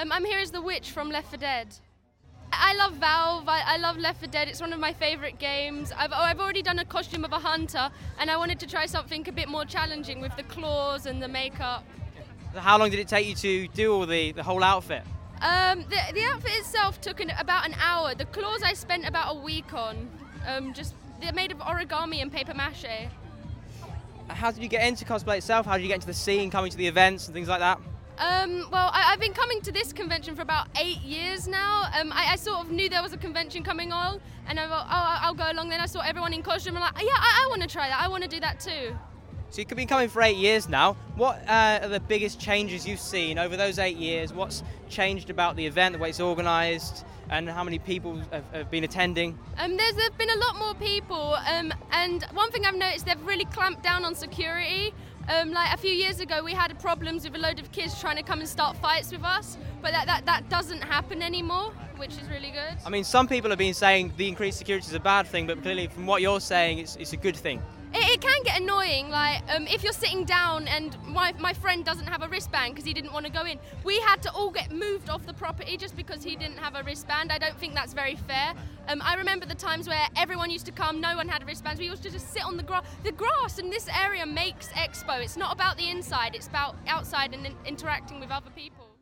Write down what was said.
Um, I'm here as the witch from Left 4 Dead. I love Valve. I, I love Left 4 Dead. It's one of my favourite games. I've, oh, I've already done a costume of a hunter, and I wanted to try something a bit more challenging with the claws and the makeup. How long did it take you to do all the, the whole outfit? Um, the, the outfit itself took an, about an hour. The claws I spent about a week on. Um, just they're made of origami and paper mache. How did you get into cosplay itself? How did you get into the scene, coming to the events and things like that? Um, well, I, have been coming to this convention for about eight years now. Um, I, I, sort of knew there was a convention coming on, and I thought, oh, I'll go along. Then I saw everyone in costume. And I'm like, yeah, I, I want to try that. I want to do that too. So you've been coming for eight years now. What uh, are the biggest changes you've seen over those eight years? What's changed about the event, the way it's organised, and how many people have, have been attending? Um, there's, there's been a lot more people, um, and one thing I've noticed, they've really clamped down on security. Um, like a few years ago, we had problems with a load of kids trying to come and start fights with us, but that, that, that doesn't happen anymore, which is really good. I mean, some people have been saying the increased security is a bad thing, but clearly, from what you're saying, it's, it's a good thing. It, it can get annoying, like um, if you're sitting down and my, my friend doesn't have a wristband because he didn't want to go in. We had to all get moved off the property just because he didn't have a wristband. I don't think that's very fair. Um, I remember the times where everyone used to come, no one had a wristband. We used to just sit on the grass. The grass in this area makes Expo. It's not about the inside, it's about outside and in- interacting with other people.